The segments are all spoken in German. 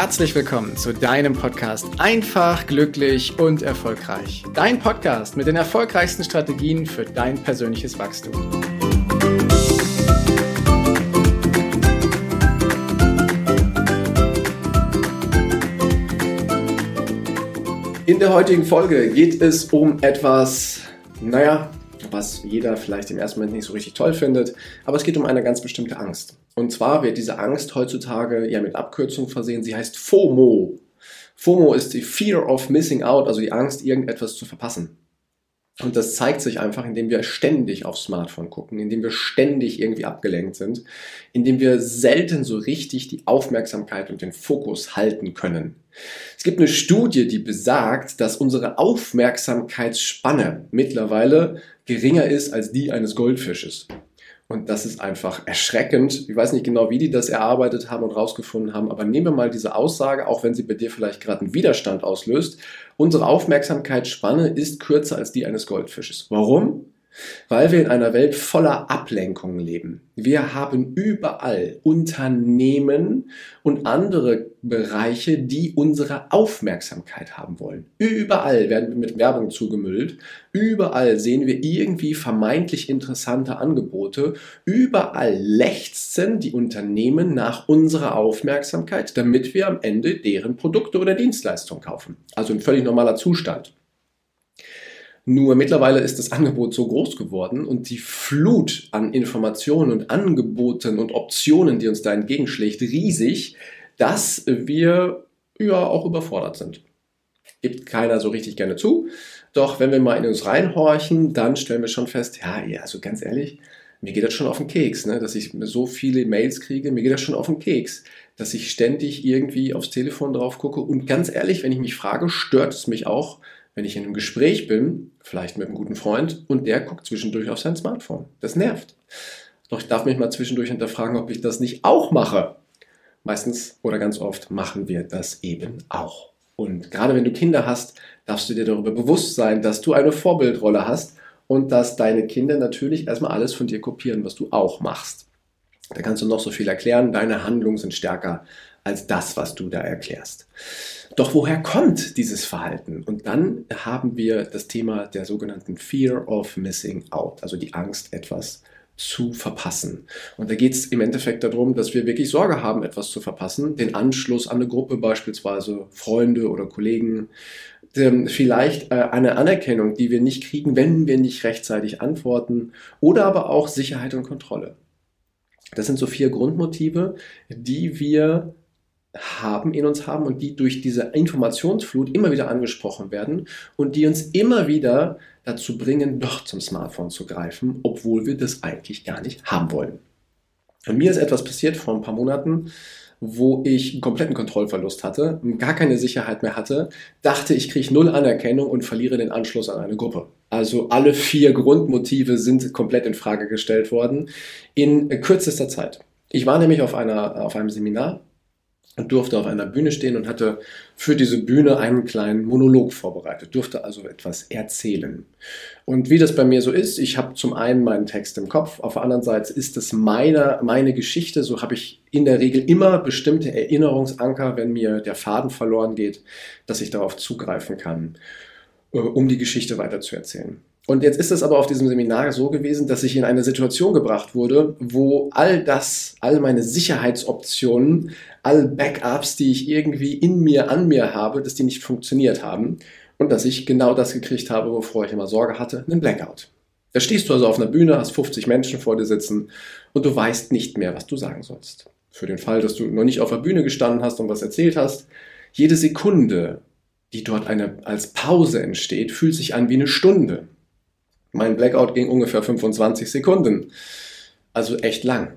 herzlich willkommen zu deinem Podcast Einfach, glücklich und erfolgreich. Dein Podcast mit den erfolgreichsten Strategien für dein persönliches Wachstum. In der heutigen Folge geht es um etwas, naja, was jeder vielleicht im ersten Moment nicht so richtig toll findet, aber es geht um eine ganz bestimmte Angst. Und zwar wird diese Angst heutzutage ja mit Abkürzung versehen. Sie heißt FOMO. FOMO ist die Fear of Missing Out, also die Angst, irgendetwas zu verpassen. Und das zeigt sich einfach, indem wir ständig aufs Smartphone gucken, indem wir ständig irgendwie abgelenkt sind, indem wir selten so richtig die Aufmerksamkeit und den Fokus halten können. Es gibt eine Studie, die besagt, dass unsere Aufmerksamkeitsspanne mittlerweile geringer ist als die eines Goldfisches. Und das ist einfach erschreckend. Ich weiß nicht genau, wie die das erarbeitet haben und rausgefunden haben, aber nehmen wir mal diese Aussage, auch wenn sie bei dir vielleicht gerade einen Widerstand auslöst. Unsere Aufmerksamkeitsspanne ist kürzer als die eines Goldfisches. Warum? Weil wir in einer Welt voller Ablenkungen leben. Wir haben überall Unternehmen und andere Bereiche, die unsere Aufmerksamkeit haben wollen. Überall werden wir mit Werbung zugemüllt. Überall sehen wir irgendwie vermeintlich interessante Angebote. Überall lechzen die Unternehmen nach unserer Aufmerksamkeit, damit wir am Ende deren Produkte oder Dienstleistungen kaufen. Also ein völlig normaler Zustand. Nur mittlerweile ist das Angebot so groß geworden und die Flut an Informationen und Angeboten und Optionen, die uns da entgegenschlägt, riesig, dass wir ja auch überfordert sind. Gibt keiner so richtig gerne zu. Doch wenn wir mal in uns reinhorchen, dann stellen wir schon fest, ja, ja, also ganz ehrlich, mir geht das schon auf den Keks, ne? dass ich so viele Mails kriege, mir geht das schon auf den Keks, dass ich ständig irgendwie aufs Telefon drauf gucke. Und ganz ehrlich, wenn ich mich frage, stört es mich auch, wenn ich in einem Gespräch bin, vielleicht mit einem guten Freund, und der guckt zwischendurch auf sein Smartphone. Das nervt. Doch ich darf mich mal zwischendurch hinterfragen, ob ich das nicht auch mache. Meistens oder ganz oft machen wir das eben auch. Und gerade wenn du Kinder hast, darfst du dir darüber bewusst sein, dass du eine Vorbildrolle hast und dass deine Kinder natürlich erstmal alles von dir kopieren, was du auch machst. Da kannst du noch so viel erklären, deine Handlungen sind stärker als das, was du da erklärst. Doch woher kommt dieses Verhalten? Und dann haben wir das Thema der sogenannten Fear of Missing Out, also die Angst, etwas zu verpassen. Und da geht es im Endeffekt darum, dass wir wirklich Sorge haben, etwas zu verpassen, den Anschluss an eine Gruppe beispielsweise, Freunde oder Kollegen, vielleicht äh, eine Anerkennung, die wir nicht kriegen, wenn wir nicht rechtzeitig antworten, oder aber auch Sicherheit und Kontrolle. Das sind so vier Grundmotive, die wir haben, in uns haben und die durch diese Informationsflut immer wieder angesprochen werden und die uns immer wieder dazu bringen, doch zum Smartphone zu greifen, obwohl wir das eigentlich gar nicht haben wollen. Und mir ist etwas passiert vor ein paar Monaten, wo ich einen kompletten Kontrollverlust hatte, gar keine Sicherheit mehr hatte, dachte, ich kriege null Anerkennung und verliere den Anschluss an eine Gruppe. Also alle vier Grundmotive sind komplett in Frage gestellt worden in kürzester Zeit. Ich war nämlich auf, einer, auf einem Seminar und durfte auf einer Bühne stehen und hatte für diese Bühne einen kleinen Monolog vorbereitet, durfte also etwas erzählen. Und wie das bei mir so ist, ich habe zum einen meinen Text im Kopf, auf der anderen Seite ist es meine, meine Geschichte, so habe ich in der Regel immer bestimmte Erinnerungsanker, wenn mir der Faden verloren geht, dass ich darauf zugreifen kann, äh, um die Geschichte weiterzuerzählen. Und jetzt ist es aber auf diesem Seminar so gewesen, dass ich in eine Situation gebracht wurde, wo all das, all meine Sicherheitsoptionen, all Backups, die ich irgendwie in mir, an mir habe, dass die nicht funktioniert haben und dass ich genau das gekriegt habe, wovor ich immer Sorge hatte, einen Blackout. Da stehst du also auf einer Bühne, hast 50 Menschen vor dir sitzen und du weißt nicht mehr, was du sagen sollst. Für den Fall, dass du noch nicht auf der Bühne gestanden hast und was erzählt hast, jede Sekunde, die dort eine, als Pause entsteht, fühlt sich an wie eine Stunde. Mein Blackout ging ungefähr 25 Sekunden. Also echt lang.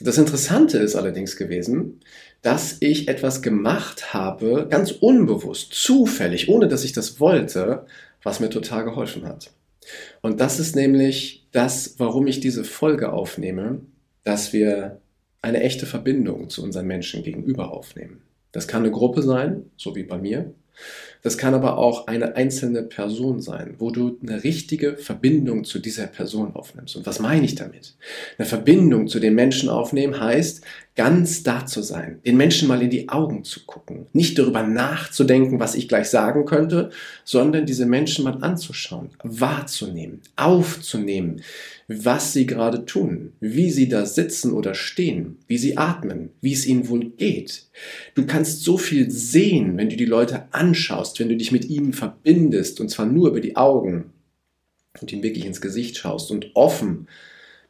Das Interessante ist allerdings gewesen, dass ich etwas gemacht habe, ganz unbewusst, zufällig, ohne dass ich das wollte, was mir total geholfen hat. Und das ist nämlich das, warum ich diese Folge aufnehme, dass wir eine echte Verbindung zu unseren Menschen gegenüber aufnehmen. Das kann eine Gruppe sein, so wie bei mir. Das kann aber auch eine einzelne Person sein, wo du eine richtige Verbindung zu dieser Person aufnimmst. Und was meine ich damit? Eine Verbindung zu den Menschen aufnehmen heißt, ganz da zu sein, den Menschen mal in die Augen zu gucken, nicht darüber nachzudenken, was ich gleich sagen könnte, sondern diese Menschen mal anzuschauen, wahrzunehmen, aufzunehmen, was sie gerade tun, wie sie da sitzen oder stehen, wie sie atmen, wie es ihnen wohl geht. Du kannst so viel sehen, wenn du die Leute anschaust, wenn du dich mit ihnen verbindest, und zwar nur über die Augen und ihnen wirklich ins Gesicht schaust und offen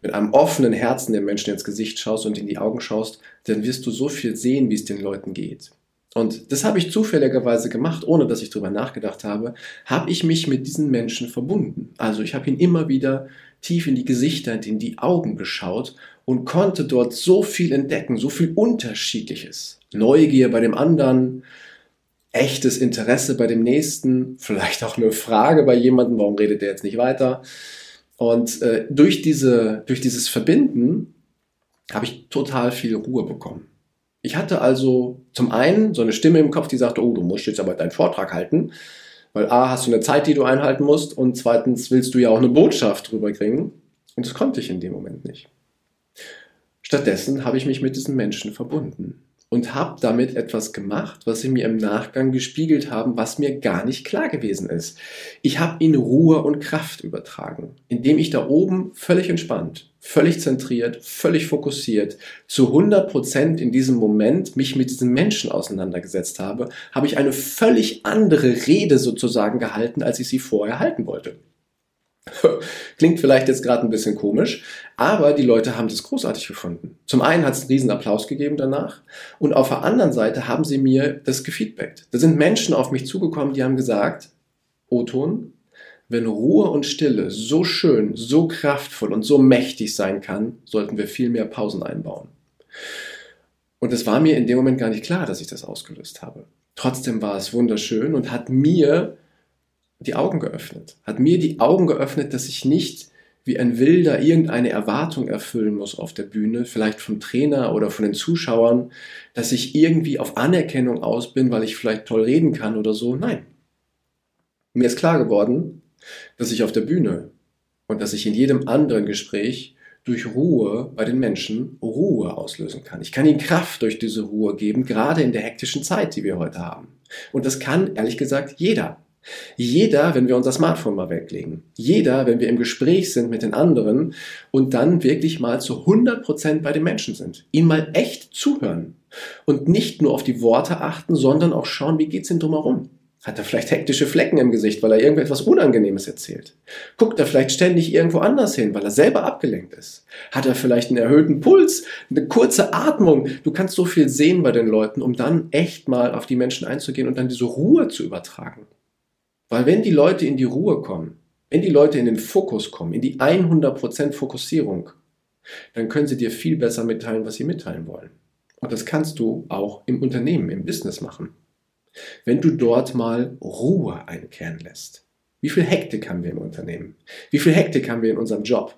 mit einem offenen Herzen den Menschen ins Gesicht schaust und in die Augen schaust, dann wirst du so viel sehen, wie es den Leuten geht. Und das habe ich zufälligerweise gemacht, ohne dass ich darüber nachgedacht habe, habe ich mich mit diesen Menschen verbunden. Also ich habe ihn immer wieder tief in die Gesichter, in die Augen geschaut und konnte dort so viel entdecken, so viel Unterschiedliches. Neugier bei dem anderen, echtes Interesse bei dem Nächsten, vielleicht auch eine Frage bei jemandem, warum redet der jetzt nicht weiter? Und äh, durch, diese, durch dieses Verbinden habe ich total viel Ruhe bekommen. Ich hatte also zum einen so eine Stimme im Kopf, die sagte, oh, du musst jetzt aber deinen Vortrag halten, weil A, hast du eine Zeit, die du einhalten musst und zweitens willst du ja auch eine Botschaft rüberbringen. Und das konnte ich in dem Moment nicht. Stattdessen habe ich mich mit diesen Menschen verbunden und habe damit etwas gemacht, was sie mir im Nachgang gespiegelt haben, was mir gar nicht klar gewesen ist. Ich habe ihnen Ruhe und Kraft übertragen, indem ich da oben völlig entspannt, völlig zentriert, völlig fokussiert, zu 100 Prozent in diesem Moment mich mit diesen Menschen auseinandergesetzt habe, habe ich eine völlig andere Rede sozusagen gehalten, als ich sie vorher halten wollte. Klingt vielleicht jetzt gerade ein bisschen komisch, aber die Leute haben das großartig gefunden. Zum einen hat es einen riesen Applaus gegeben danach und auf der anderen Seite haben sie mir das gefeedbackt. Da sind Menschen auf mich zugekommen, die haben gesagt, Oton, wenn Ruhe und Stille so schön, so kraftvoll und so mächtig sein kann, sollten wir viel mehr Pausen einbauen. Und es war mir in dem Moment gar nicht klar, dass ich das ausgelöst habe. Trotzdem war es wunderschön und hat mir die Augen geöffnet. Hat mir die Augen geöffnet, dass ich nicht wie ein Wilder irgendeine Erwartung erfüllen muss auf der Bühne, vielleicht vom Trainer oder von den Zuschauern, dass ich irgendwie auf Anerkennung aus bin, weil ich vielleicht toll reden kann oder so. Nein. Mir ist klar geworden, dass ich auf der Bühne und dass ich in jedem anderen Gespräch durch Ruhe bei den Menschen Ruhe auslösen kann. Ich kann ihnen Kraft durch diese Ruhe geben, gerade in der hektischen Zeit, die wir heute haben. Und das kann, ehrlich gesagt, jeder. Jeder, wenn wir unser Smartphone mal weglegen. Jeder, wenn wir im Gespräch sind mit den anderen und dann wirklich mal zu 100 Prozent bei den Menschen sind. Ihnen mal echt zuhören. Und nicht nur auf die Worte achten, sondern auch schauen, wie geht's ihm drumherum. Hat er vielleicht hektische Flecken im Gesicht, weil er irgendetwas Unangenehmes erzählt? Guckt er vielleicht ständig irgendwo anders hin, weil er selber abgelenkt ist? Hat er vielleicht einen erhöhten Puls, eine kurze Atmung? Du kannst so viel sehen bei den Leuten, um dann echt mal auf die Menschen einzugehen und dann diese Ruhe zu übertragen. Weil wenn die Leute in die Ruhe kommen, wenn die Leute in den Fokus kommen, in die 100% Fokussierung, dann können sie dir viel besser mitteilen, was sie mitteilen wollen. Und das kannst du auch im Unternehmen, im Business machen. Wenn du dort mal Ruhe einkehren lässt. Wie viel Hektik haben wir im Unternehmen? Wie viel Hektik haben wir in unserem Job?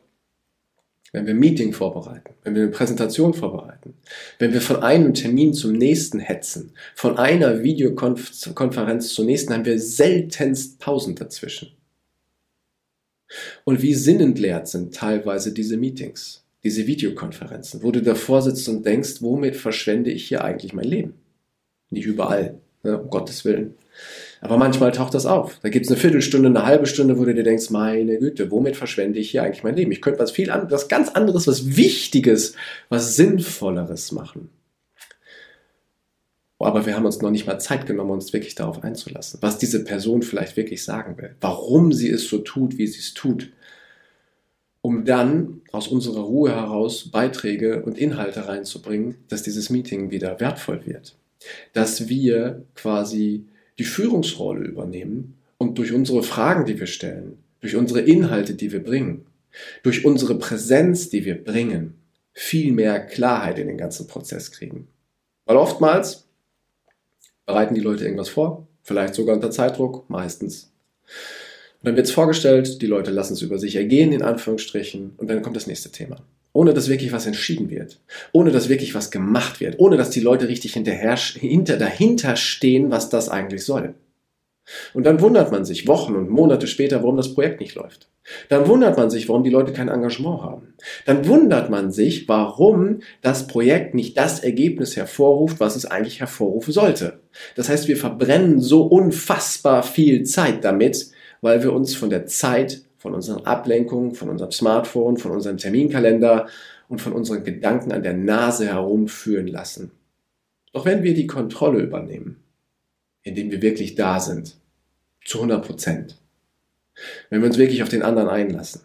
Wenn wir ein Meeting vorbereiten, wenn wir eine Präsentation vorbereiten, wenn wir von einem Termin zum nächsten hetzen, von einer Videokonferenz zur nächsten, haben wir seltenst Pausen dazwischen. Und wie sinnentleert sind teilweise diese Meetings, diese Videokonferenzen, wo du davor sitzt und denkst, womit verschwende ich hier eigentlich mein Leben? Nicht überall, ne, um Gottes Willen. Aber manchmal taucht das auf. Da gibt es eine Viertelstunde, eine halbe Stunde, wo du dir denkst, meine Güte, womit verschwende ich hier eigentlich mein Leben? Ich könnte was viel anderes, was ganz anderes, was Wichtiges, was Sinnvolleres machen. Aber wir haben uns noch nicht mal Zeit genommen, uns wirklich darauf einzulassen, was diese Person vielleicht wirklich sagen will, warum sie es so tut, wie sie es tut, um dann aus unserer Ruhe heraus Beiträge und Inhalte reinzubringen, dass dieses Meeting wieder wertvoll wird, dass wir quasi die Führungsrolle übernehmen und durch unsere Fragen, die wir stellen, durch unsere Inhalte, die wir bringen, durch unsere Präsenz, die wir bringen, viel mehr Klarheit in den ganzen Prozess kriegen. Weil oftmals bereiten die Leute irgendwas vor, vielleicht sogar unter Zeitdruck, meistens. Und dann wird es vorgestellt, die Leute lassen es über sich ergehen, in Anführungsstrichen, und dann kommt das nächste Thema ohne dass wirklich was entschieden wird, ohne dass wirklich was gemacht wird, ohne dass die Leute richtig hinterher, hinter, dahinter stehen, was das eigentlich soll. Und dann wundert man sich Wochen und Monate später, warum das Projekt nicht läuft. Dann wundert man sich, warum die Leute kein Engagement haben. Dann wundert man sich, warum das Projekt nicht das Ergebnis hervorruft, was es eigentlich hervorrufen sollte. Das heißt, wir verbrennen so unfassbar viel Zeit damit, weil wir uns von der Zeit, von unseren Ablenkungen, von unserem Smartphone, von unserem Terminkalender und von unseren Gedanken an der Nase herumführen lassen. Doch wenn wir die Kontrolle übernehmen, indem wir wirklich da sind, zu 100 Prozent, wenn wir uns wirklich auf den anderen einlassen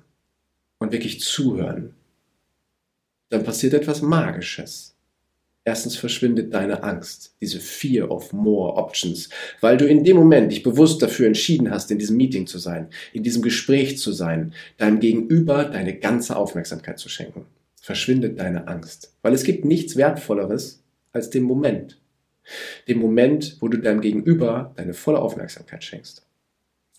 und wirklich zuhören, dann passiert etwas Magisches. Erstens verschwindet deine Angst, diese Fear of More Options, weil du in dem Moment dich bewusst dafür entschieden hast, in diesem Meeting zu sein, in diesem Gespräch zu sein, deinem Gegenüber deine ganze Aufmerksamkeit zu schenken. Verschwindet deine Angst, weil es gibt nichts Wertvolleres als den Moment. Den Moment, wo du deinem Gegenüber deine volle Aufmerksamkeit schenkst.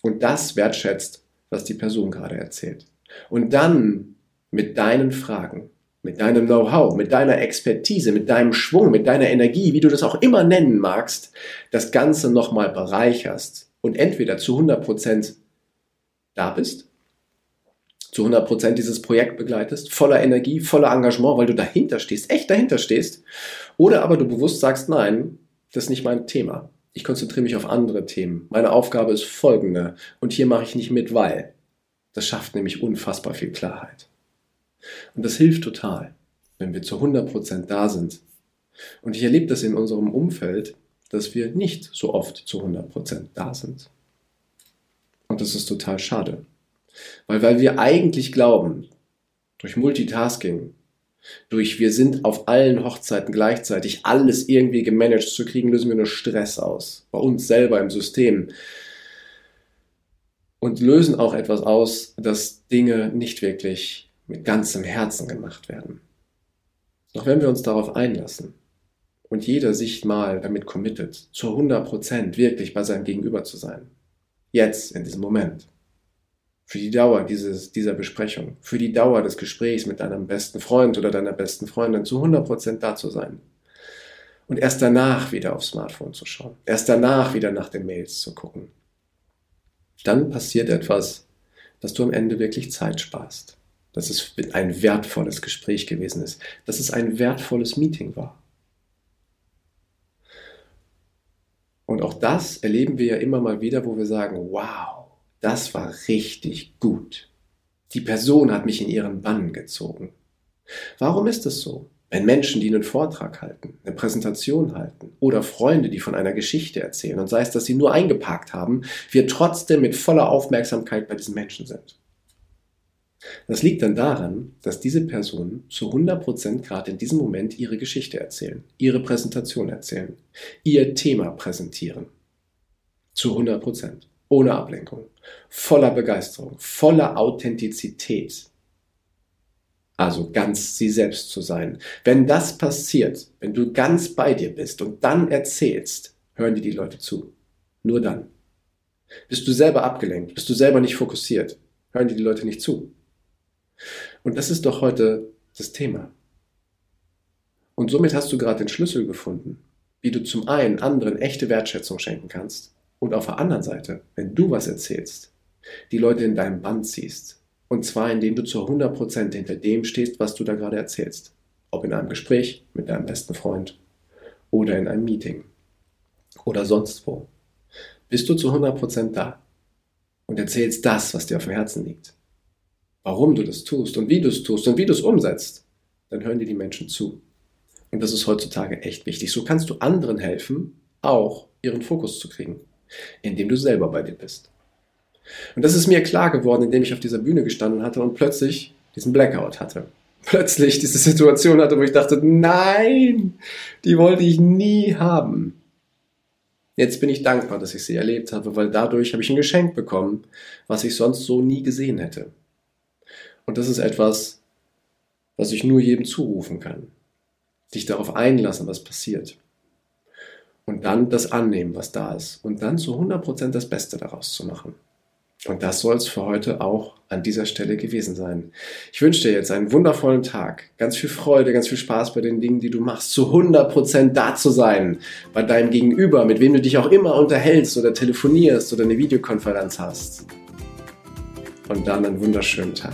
Und das wertschätzt, was die Person gerade erzählt. Und dann mit deinen Fragen mit deinem Know-how, mit deiner Expertise, mit deinem Schwung, mit deiner Energie, wie du das auch immer nennen magst, das Ganze nochmal bereicherst und entweder zu 100% da bist, zu 100% dieses Projekt begleitest, voller Energie, voller Engagement, weil du dahinter stehst, echt dahinter stehst, oder aber du bewusst sagst, nein, das ist nicht mein Thema. Ich konzentriere mich auf andere Themen. Meine Aufgabe ist folgende und hier mache ich nicht mit, weil. Das schafft nämlich unfassbar viel Klarheit. Und das hilft total, wenn wir zu 100% da sind. Und ich erlebe das in unserem Umfeld, dass wir nicht so oft zu 100% da sind. Und das ist total schade. Weil, weil wir eigentlich glauben, durch Multitasking, durch wir sind auf allen Hochzeiten gleichzeitig alles irgendwie gemanagt zu kriegen, lösen wir nur Stress aus. Bei uns selber im System. Und lösen auch etwas aus, dass Dinge nicht wirklich mit ganzem Herzen gemacht werden. Doch wenn wir uns darauf einlassen und jeder sich mal damit committet, zu 100% wirklich bei seinem Gegenüber zu sein, jetzt, in diesem Moment, für die Dauer dieses, dieser Besprechung, für die Dauer des Gesprächs mit deinem besten Freund oder deiner besten Freundin zu 100% da zu sein. Und erst danach wieder aufs Smartphone zu schauen. Erst danach wieder nach den Mails zu gucken. Dann passiert etwas, dass du am Ende wirklich Zeit sparst dass es ein wertvolles Gespräch gewesen ist, dass es ein wertvolles Meeting war. Und auch das erleben wir ja immer mal wieder, wo wir sagen, wow, das war richtig gut. Die Person hat mich in ihren Bann gezogen. Warum ist es so? Wenn Menschen, die einen Vortrag halten, eine Präsentation halten oder Freunde, die von einer Geschichte erzählen und sei es, dass sie nur eingeparkt haben, wir trotzdem mit voller Aufmerksamkeit bei diesen Menschen sind. Das liegt dann daran, dass diese Personen zu 100% gerade in diesem Moment ihre Geschichte erzählen, ihre Präsentation erzählen, ihr Thema präsentieren. Zu 100%. Ohne Ablenkung. Voller Begeisterung. Voller Authentizität. Also ganz sie selbst zu sein. Wenn das passiert, wenn du ganz bei dir bist und dann erzählst, hören dir die Leute zu. Nur dann. Bist du selber abgelenkt, bist du selber nicht fokussiert, hören dir die Leute nicht zu. Und das ist doch heute das Thema. Und somit hast du gerade den Schlüssel gefunden, wie du zum einen anderen echte Wertschätzung schenken kannst und auf der anderen Seite, wenn du was erzählst, die Leute in deinem Band ziehst. Und zwar indem du zu 100% hinter dem stehst, was du da gerade erzählst. Ob in einem Gespräch mit deinem besten Freund oder in einem Meeting oder sonst wo. Bist du zu 100% da und erzählst das, was dir auf dem Herzen liegt warum du das tust und wie du es tust und wie du es umsetzt, dann hören dir die Menschen zu. Und das ist heutzutage echt wichtig. So kannst du anderen helfen, auch ihren Fokus zu kriegen, indem du selber bei dir bist. Und das ist mir klar geworden, indem ich auf dieser Bühne gestanden hatte und plötzlich diesen Blackout hatte. Plötzlich diese Situation hatte, wo ich dachte, nein, die wollte ich nie haben. Jetzt bin ich dankbar, dass ich sie erlebt habe, weil dadurch habe ich ein Geschenk bekommen, was ich sonst so nie gesehen hätte. Und das ist etwas, was ich nur jedem zurufen kann. Dich darauf einlassen, was passiert. Und dann das annehmen, was da ist. Und dann zu 100% das Beste daraus zu machen. Und das soll es für heute auch an dieser Stelle gewesen sein. Ich wünsche dir jetzt einen wundervollen Tag, ganz viel Freude, ganz viel Spaß bei den Dingen, die du machst, zu 100% da zu sein, bei deinem Gegenüber, mit wem du dich auch immer unterhältst oder telefonierst oder eine Videokonferenz hast. Und dann einen wunderschönen Tag.